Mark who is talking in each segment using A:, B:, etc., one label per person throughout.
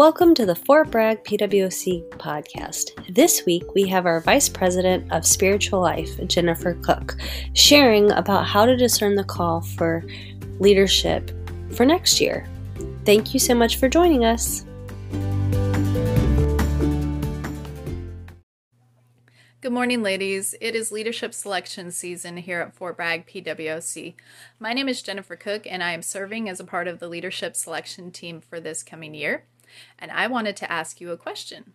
A: Welcome to the Fort Bragg PWC podcast. This week we have our Vice President of Spiritual Life, Jennifer Cook, sharing about how to discern the call for leadership for next year. Thank you so much for joining us.
B: Good morning, ladies. It is leadership selection season here at Fort Bragg PWC. My name is Jennifer Cook, and I am serving as a part of the leadership selection team for this coming year. And I wanted to ask you a question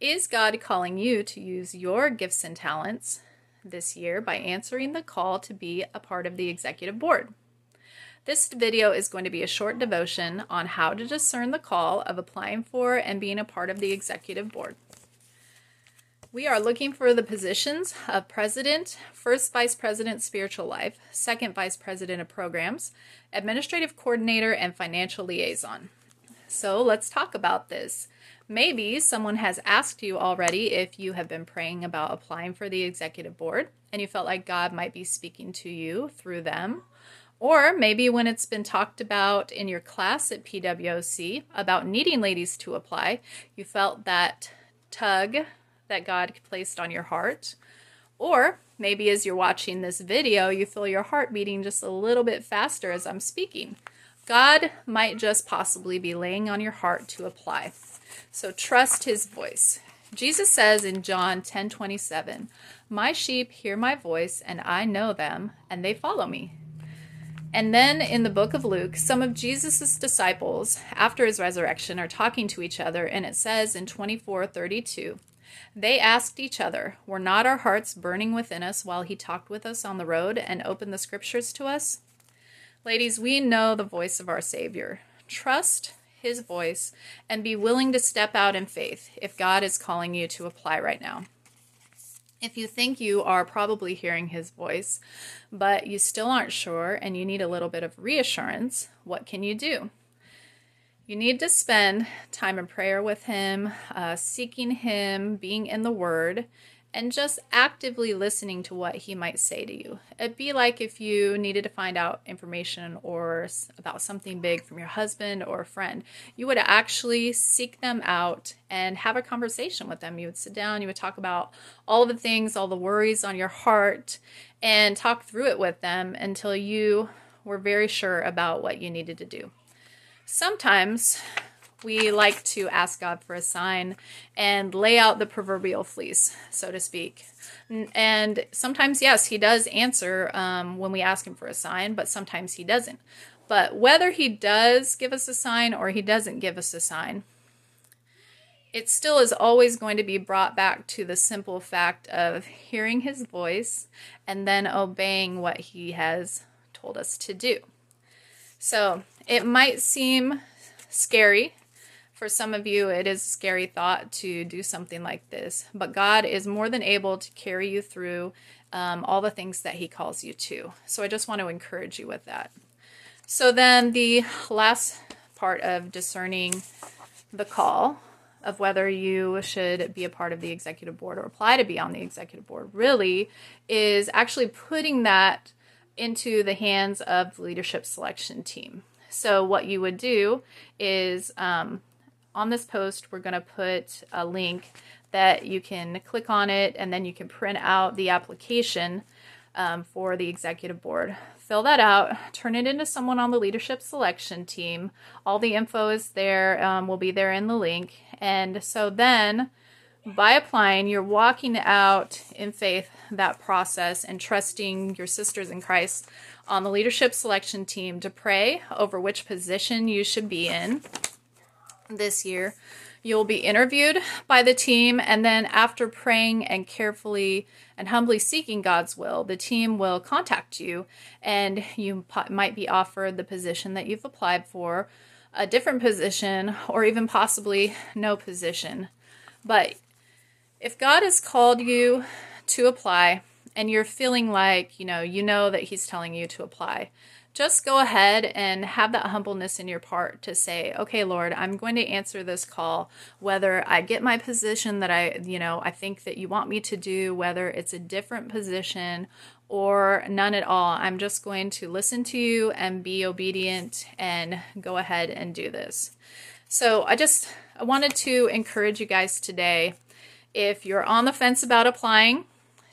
B: Is God calling you to use your gifts and talents this year by answering the call to be a part of the executive board? This video is going to be a short devotion on how to discern the call of applying for and being a part of the executive board. We are looking for the positions of president, first vice president spiritual life, second vice president of programs, administrative coordinator, and financial liaison. So let's talk about this. Maybe someone has asked you already if you have been praying about applying for the executive board and you felt like God might be speaking to you through them. Or maybe when it's been talked about in your class at PWC about needing ladies to apply, you felt that tug that God placed on your heart. Or maybe as you're watching this video, you feel your heart beating just a little bit faster as I'm speaking. God might just possibly be laying on your heart to apply. So trust his voice. Jesus says in John 10 27, My sheep hear my voice, and I know them, and they follow me. And then in the book of Luke, some of Jesus' disciples, after his resurrection, are talking to each other, and it says in 24 32, they asked each other, Were not our hearts burning within us while he talked with us on the road and opened the scriptures to us? Ladies, we know the voice of our Savior. Trust his voice and be willing to step out in faith if God is calling you to apply right now. If you think you are probably hearing his voice, but you still aren't sure and you need a little bit of reassurance, what can you do? You need to spend time in prayer with him, uh, seeking him, being in the word, and just actively listening to what he might say to you. It'd be like if you needed to find out information or about something big from your husband or a friend. You would actually seek them out and have a conversation with them. You would sit down, you would talk about all the things, all the worries on your heart, and talk through it with them until you were very sure about what you needed to do. Sometimes we like to ask God for a sign and lay out the proverbial fleece, so to speak. And sometimes, yes, He does answer um, when we ask Him for a sign, but sometimes He doesn't. But whether He does give us a sign or He doesn't give us a sign, it still is always going to be brought back to the simple fact of hearing His voice and then obeying what He has told us to do. So it might seem scary for some of you, it is a scary thought to do something like this, but God is more than able to carry you through um, all the things that He calls you to. So I just want to encourage you with that. So then, the last part of discerning the call of whether you should be a part of the executive board or apply to be on the executive board really is actually putting that into the hands of the leadership selection team. So, what you would do is um, on this post, we're going to put a link that you can click on it and then you can print out the application um, for the executive board. Fill that out, turn it into someone on the leadership selection team. All the info is there, um, will be there in the link. And so then, by applying, you're walking out in faith that process and trusting your sisters in Christ on the leadership selection team to pray over which position you should be in this year. You'll be interviewed by the team, and then after praying and carefully and humbly seeking God's will, the team will contact you, and you might be offered the position that you've applied for, a different position, or even possibly no position. But if God has called you to apply, and you're feeling like, you know, you know that He's telling you to apply, just go ahead and have that humbleness in your part to say, okay, Lord, I'm going to answer this call, whether I get my position that I, you know, I think that you want me to do, whether it's a different position or none at all. I'm just going to listen to you and be obedient and go ahead and do this. So I just I wanted to encourage you guys today if you're on the fence about applying,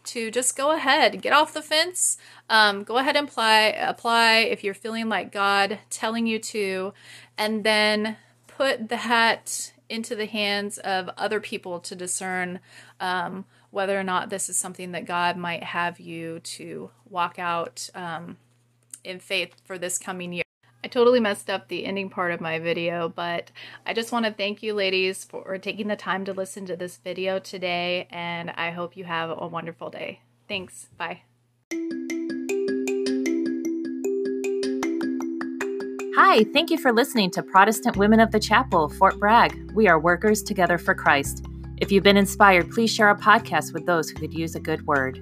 B: to just go ahead, get off the fence. Um, go ahead and apply. Apply if you're feeling like God telling you to, and then put that into the hands of other people to discern um, whether or not this is something that God might have you to walk out um, in faith for this coming year. I totally messed up the ending part of my video, but I just want to thank you ladies for taking the time to listen to this video today, and I hope you have a wonderful day. Thanks. Bye.
C: Hi, thank you for listening to Protestant Women of the Chapel, Fort Bragg. We are workers together for Christ. If you've been inspired, please share our podcast with those who could use a good word.